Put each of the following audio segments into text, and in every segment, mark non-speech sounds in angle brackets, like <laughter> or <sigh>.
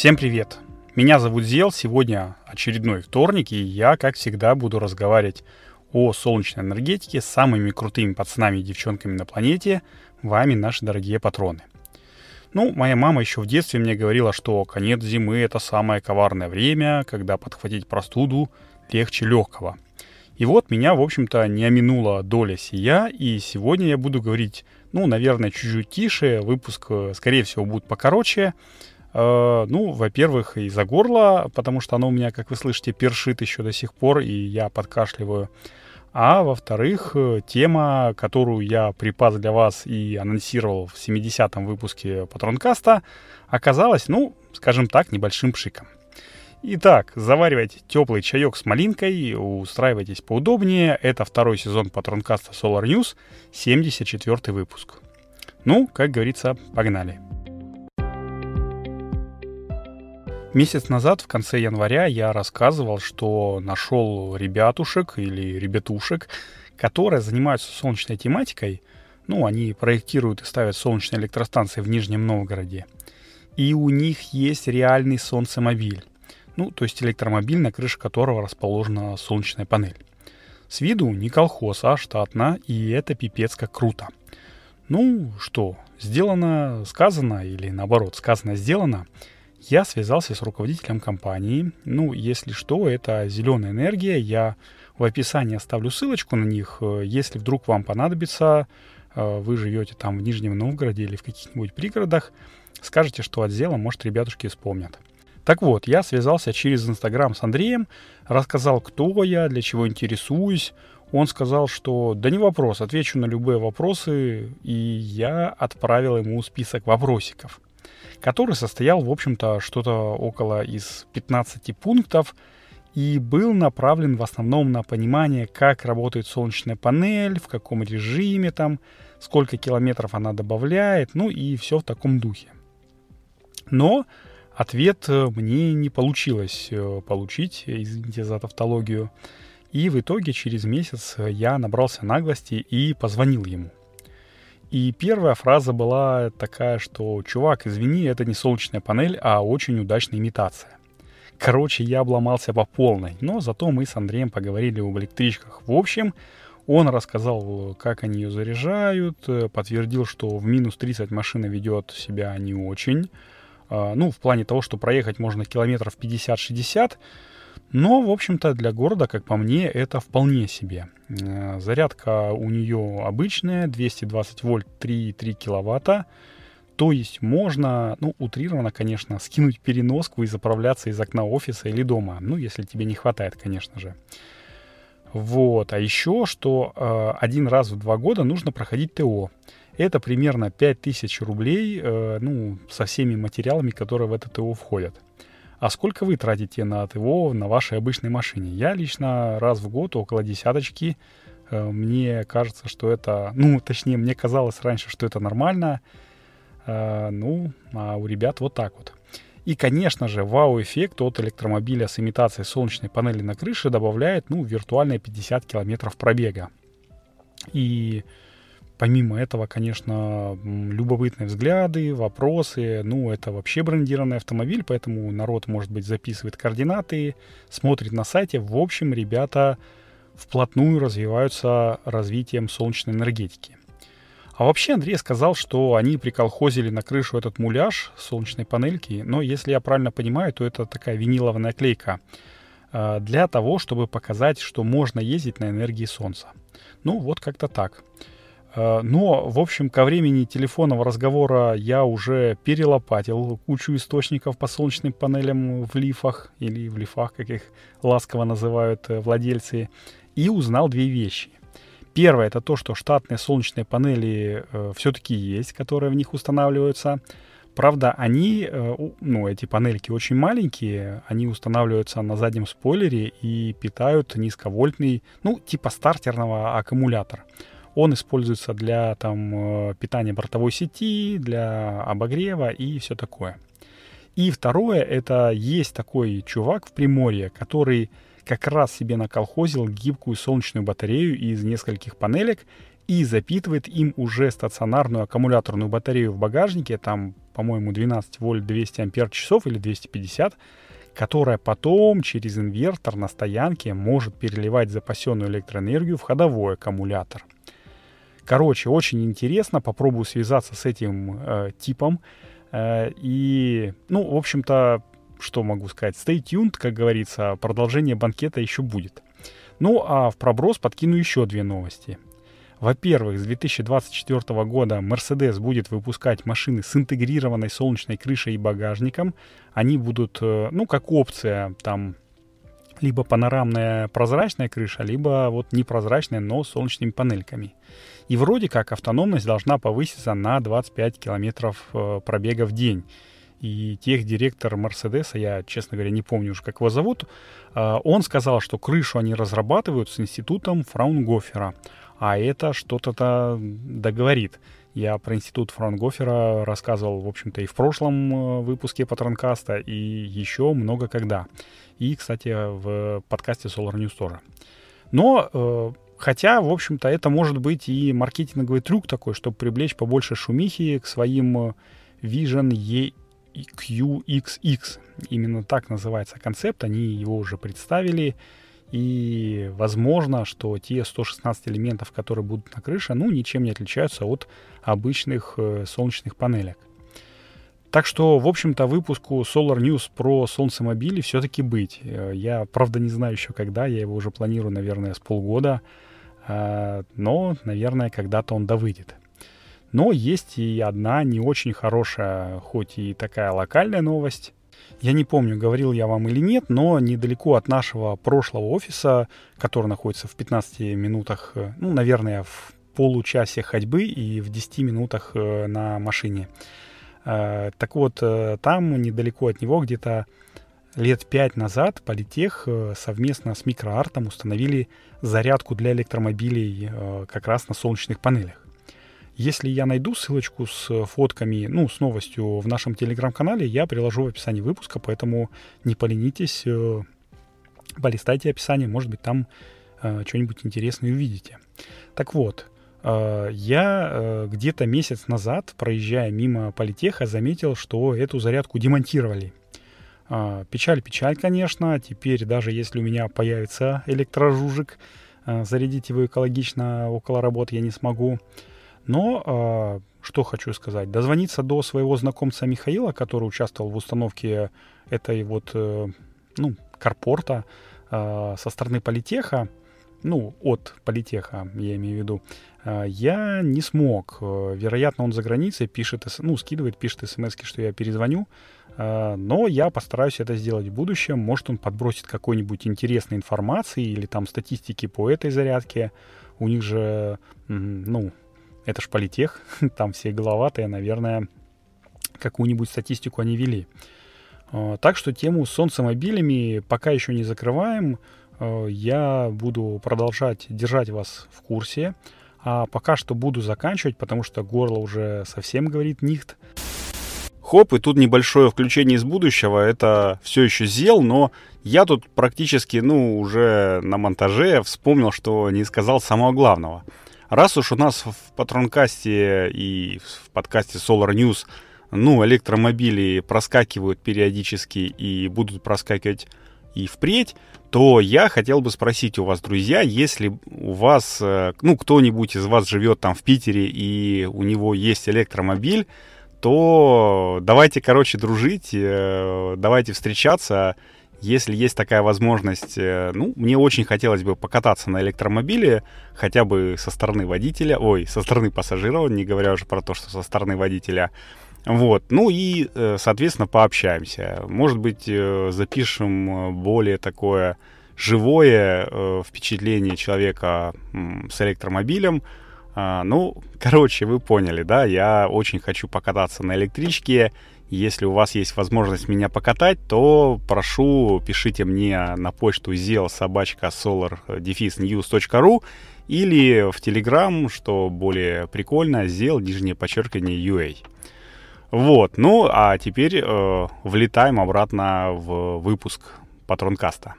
Всем привет! Меня зовут Зел, сегодня очередной вторник, и я, как всегда, буду разговаривать о солнечной энергетике с самыми крутыми пацанами и девчонками на планете, вами, наши дорогие патроны. Ну, моя мама еще в детстве мне говорила, что конец зимы — это самое коварное время, когда подхватить простуду легче легкого. И вот меня, в общем-то, не оминула доля сия, и сегодня я буду говорить, ну, наверное, чуть-чуть тише, выпуск, э, скорее всего, будет покороче, ну, во-первых, из-за горла, потому что оно у меня, как вы слышите, першит еще до сих пор, и я подкашливаю. А во-вторых, э, тема, которую я припас для вас и анонсировал в 70-м выпуске Патронкаста, оказалась, ну, скажем так, небольшим пшиком. Итак, заваривайте теплый чаек с малинкой, устраивайтесь поудобнее. Это второй сезон Патронкаста Solar News, 74 выпуск. Ну, как говорится, погнали. Месяц назад, в конце января, я рассказывал, что нашел ребятушек или ребятушек, которые занимаются солнечной тематикой. Ну, они проектируют и ставят солнечные электростанции в Нижнем Новгороде. И у них есть реальный солнцемобиль. Ну, то есть электромобиль, на крыше которого расположена солнечная панель. С виду не колхоз, а штатно, и это пипец как круто. Ну что, сделано, сказано, или наоборот, сказано, сделано – я связался с руководителем компании. Ну, если что, это «Зеленая энергия». Я в описании оставлю ссылочку на них. Если вдруг вам понадобится, э, вы живете там в Нижнем Новгороде или в каких-нибудь пригородах, скажите, что от Зела, может, ребятушки вспомнят. Так вот, я связался через Инстаграм с Андреем, рассказал, кто я, для чего интересуюсь. Он сказал, что да не вопрос, отвечу на любые вопросы, и я отправил ему список вопросиков который состоял, в общем-то, что-то около из 15 пунктов и был направлен в основном на понимание, как работает солнечная панель, в каком режиме там, сколько километров она добавляет, ну и все в таком духе. Но ответ э, мне не получилось э, получить, извините за тавтологию. И в итоге через месяц я набрался наглости и позвонил ему. И первая фраза была такая, что «Чувак, извини, это не солнечная панель, а очень удачная имитация». Короче, я обломался по полной, но зато мы с Андреем поговорили об электричках. В общем, он рассказал, как они ее заряжают, подтвердил, что в минус 30 машина ведет себя не очень. А, ну, в плане того, что проехать можно километров 50-60, но, в общем-то, для города, как по мне, это вполне себе. Э, зарядка у нее обычная, 220 вольт, 3,3 киловатта. То есть можно, ну, утрированно, конечно, скинуть переноску и заправляться из окна офиса или дома. Ну, если тебе не хватает, конечно же. Вот. А еще, что э, один раз в два года нужно проходить ТО. Это примерно 5000 рублей, э, ну, со всеми материалами, которые в это ТО входят. А сколько вы тратите на ТО на вашей обычной машине? Я лично раз в год около десяточки. Э, мне кажется, что это... Ну, точнее, мне казалось раньше, что это нормально. Э, ну, а у ребят вот так вот. И, конечно же, вау-эффект от электромобиля с имитацией солнечной панели на крыше добавляет, ну, виртуальные 50 километров пробега. И Помимо этого, конечно, любопытные взгляды, вопросы. Ну, это вообще брендированный автомобиль, поэтому народ, может быть, записывает координаты, смотрит на сайте. В общем, ребята вплотную развиваются развитием солнечной энергетики. А вообще Андрей сказал, что они приколхозили на крышу этот муляж солнечной панельки, но если я правильно понимаю, то это такая виниловая клейка э, для того, чтобы показать, что можно ездить на энергии солнца. Ну, вот как-то так. Э, но, в общем, ко времени телефонного разговора я уже перелопатил кучу источников по солнечным панелям в лифах, или в лифах, как их ласково называют э, владельцы, и узнал две вещи. Первое это то, что штатные солнечные панели э, все-таки есть, которые в них устанавливаются. Правда, они, э, ну, эти панельки очень маленькие, они устанавливаются на заднем спойлере и питают низковольтный, ну, типа стартерного аккумулятора. Он используется для там, э, питания бортовой сети, для обогрева и все такое. И второе, это есть такой чувак в Приморье, который как раз себе наколхозил гибкую солнечную батарею из нескольких панелек и запитывает им уже стационарную аккумуляторную батарею в багажнике, там, по-моему, 12 вольт 200 ампер часов или 250, которая потом через инвертор на стоянке может переливать запасенную электроэнергию в ходовой аккумулятор. Короче, очень интересно, попробую связаться с этим э, типом. Э, и, ну, в общем-то, что могу сказать? Stay tuned, как говорится, продолжение банкета еще будет. Ну, а в проброс подкину еще две новости. Во-первых, с 2024 года Mercedes будет выпускать машины с интегрированной солнечной крышей и багажником. Они будут, э, ну, как опция, там, либо панорамная прозрачная крыша, либо вот непрозрачная, но с солнечными панельками. И вроде как автономность должна повыситься на 25 километров э, пробега в день. И техдиректор Мерседеса, я, честно говоря, не помню уже, как его зовут, э, он сказал, что крышу они разрабатывают с институтом Фраунгофера. А это что-то договорит. Я про институт Фраунгофера рассказывал, в общем-то, и в прошлом э, выпуске Патронкаста, и еще много когда. И, кстати, в подкасте Solar News тоже. Но, хотя, в общем-то, это может быть и маркетинговый трюк такой, чтобы привлечь побольше шумихи к своим э, Vision EQXX. Именно так называется концепт, они его уже представили. И возможно, что те 116 элементов, которые будут на крыше, ну, ничем не отличаются от обычных э, солнечных панелек. Так что, в общем-то, выпуску Solar News про солнцемобили все-таки быть. Э, я, правда, не знаю еще когда, я его уже планирую, наверное, с полгода, но, наверное, когда-то он довыйдет. Но есть и одна не очень хорошая, хоть и такая локальная новость. Я не помню, говорил я вам или нет, но недалеко от нашего прошлого офиса, который находится в 15 минутах, э, ну, наверное, в получасе ходьбы и в 10 минутах на машине, Э, так вот, э, там недалеко от него, где-то лет пять назад, Политех э, совместно с Микроартом установили зарядку для электромобилей как раз на солнечных панелях. Если я найду ссылочку с фотками, ну, с новостью в нашем телеграм-канале, я приложу в описании выпуска, поэтому не поленитесь, полистайте описание, может быть, там что-нибудь интересное увидите. Так вот, Э, я э, где-то месяц назад, проезжая мимо политеха, заметил, что эту зарядку демонтировали. Э, печаль, печаль, конечно. Теперь даже если у меня появится электрожужик, зарядить его экологично около работы я не смогу. Но что хочу сказать. Дозвониться до своего знакомца Михаила, который участвовал в установке этой вот, ну, карпорта со стороны политеха, ну, от политеха, я имею в виду, а, я не смог. Э, вероятно, он за границей пишет, ну, скидывает, пишет смс, что я перезвоню. А, но я постараюсь это сделать в будущем. Может, он подбросит какой-нибудь интересной информации или там статистики по этой зарядке. У них же, ну, это ж политех, <laughs> там все головатые, наверное, какую-нибудь статистику они вели. А, так что тему с солнцемобилями пока еще не закрываем. Я буду продолжать держать вас в курсе. А пока что буду заканчивать, потому что горло уже совсем говорит нихт. Хоп, и тут небольшое включение из будущего. Это все еще зел, но я тут практически, ну, уже на монтаже вспомнил, что не сказал самого главного. Раз уж у нас в Патронкасте и в подкасте Solar News, ну, электромобили проскакивают периодически и будут проскакивать и впредь, то я хотел бы спросить у вас, друзья, если у вас, э, ну, кто-нибудь из вас живет там в Питере и у него есть электромобиль, то давайте, короче, дружить, э, давайте встречаться, если есть такая возможность. Э, ну, мне очень хотелось бы покататься на электромобиле, хотя бы со стороны водителя, ой, со стороны пассажира, не говоря уже про то, что со стороны водителя. Вот, ну и, э, соответственно, пообщаемся. Может быть, запишем более такое живое впечатление человека с электромобилем. А, ну, <laughs> короче, вы поняли, да, я очень хочу покататься на электричке. Если у вас есть возможность меня покатать, то прошу, пишите мне на почту zelsobachka.solar-news.ru или в Telegram, что более прикольно, zel, нижнее подчеркивание, UA. Вот, ну а теперь э, влетаем обратно в выпуск Патронкаста.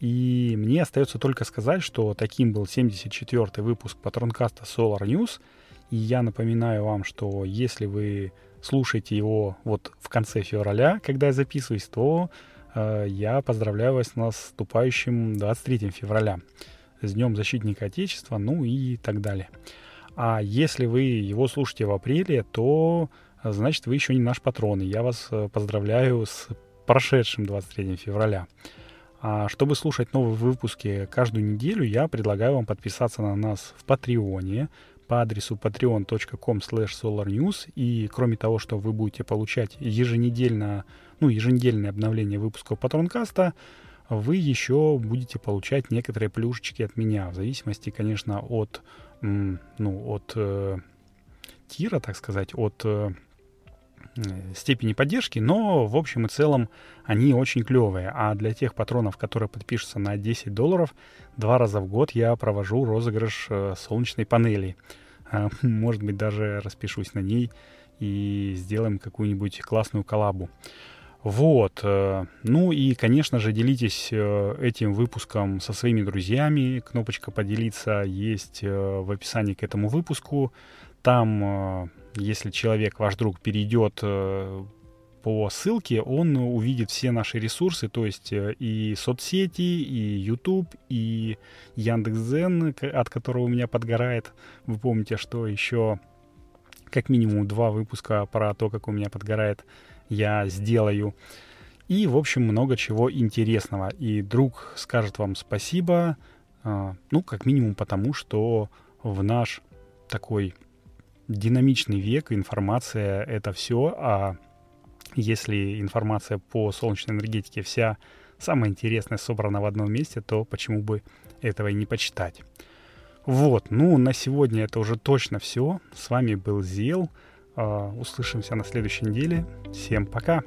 И мне остается только сказать, что таким был 74-й выпуск Патронкаста Solar News. И я напоминаю вам, что если вы слушаете его вот в конце февраля, когда я записываюсь, то э, я поздравляю вас с наступающим 23 февраля. С Днем Защитника Отечества, ну и так далее. А если вы его слушаете в апреле, то значит вы еще не наш патрон. И я вас э, поздравляю с прошедшим 23 февраля. А чтобы слушать новые выпуски каждую неделю, я предлагаю вам подписаться на нас в Патреоне по адресу patreon.com solarnews. И кроме того, что вы будете получать еженедельно, ну, еженедельное обновление выпусков Патронкаста, вы еще будете получать некоторые плюшечки от меня, в зависимости, конечно, от, ну, от э, тира, так сказать, от э, степени поддержки, но в общем и целом они очень клевые. А для тех патронов, которые подпишутся на 10 долларов, два раза в год я провожу розыгрыш э, солнечной панели. Э, <laughs> может быть, даже распишусь на ней и сделаем какую-нибудь классную коллабу. Вот. Э, ну и, конечно же, делитесь э, этим выпуском со своими друзьями. Кнопочка «Поделиться» есть э, в описании к этому выпуску. Там если человек, ваш друг, перейдет э, по ссылке, он увидит все наши ресурсы, то есть э, и соцсети, и YouTube, и Яндекс.Зен, от которого у меня подгорает. Вы помните, что еще как минимум два выпуска про то, как у меня подгорает, я сделаю. И, в общем, много чего интересного. И друг скажет вам спасибо, э, ну, как минимум потому, что в наш такой динамичный век, информация — это все, а если информация по солнечной энергетике вся самая интересная собрана в одном месте, то почему бы этого и не почитать? Вот, ну, на сегодня это уже точно все. С вами был Зел. Uh, услышимся на следующей неделе. Всем пока!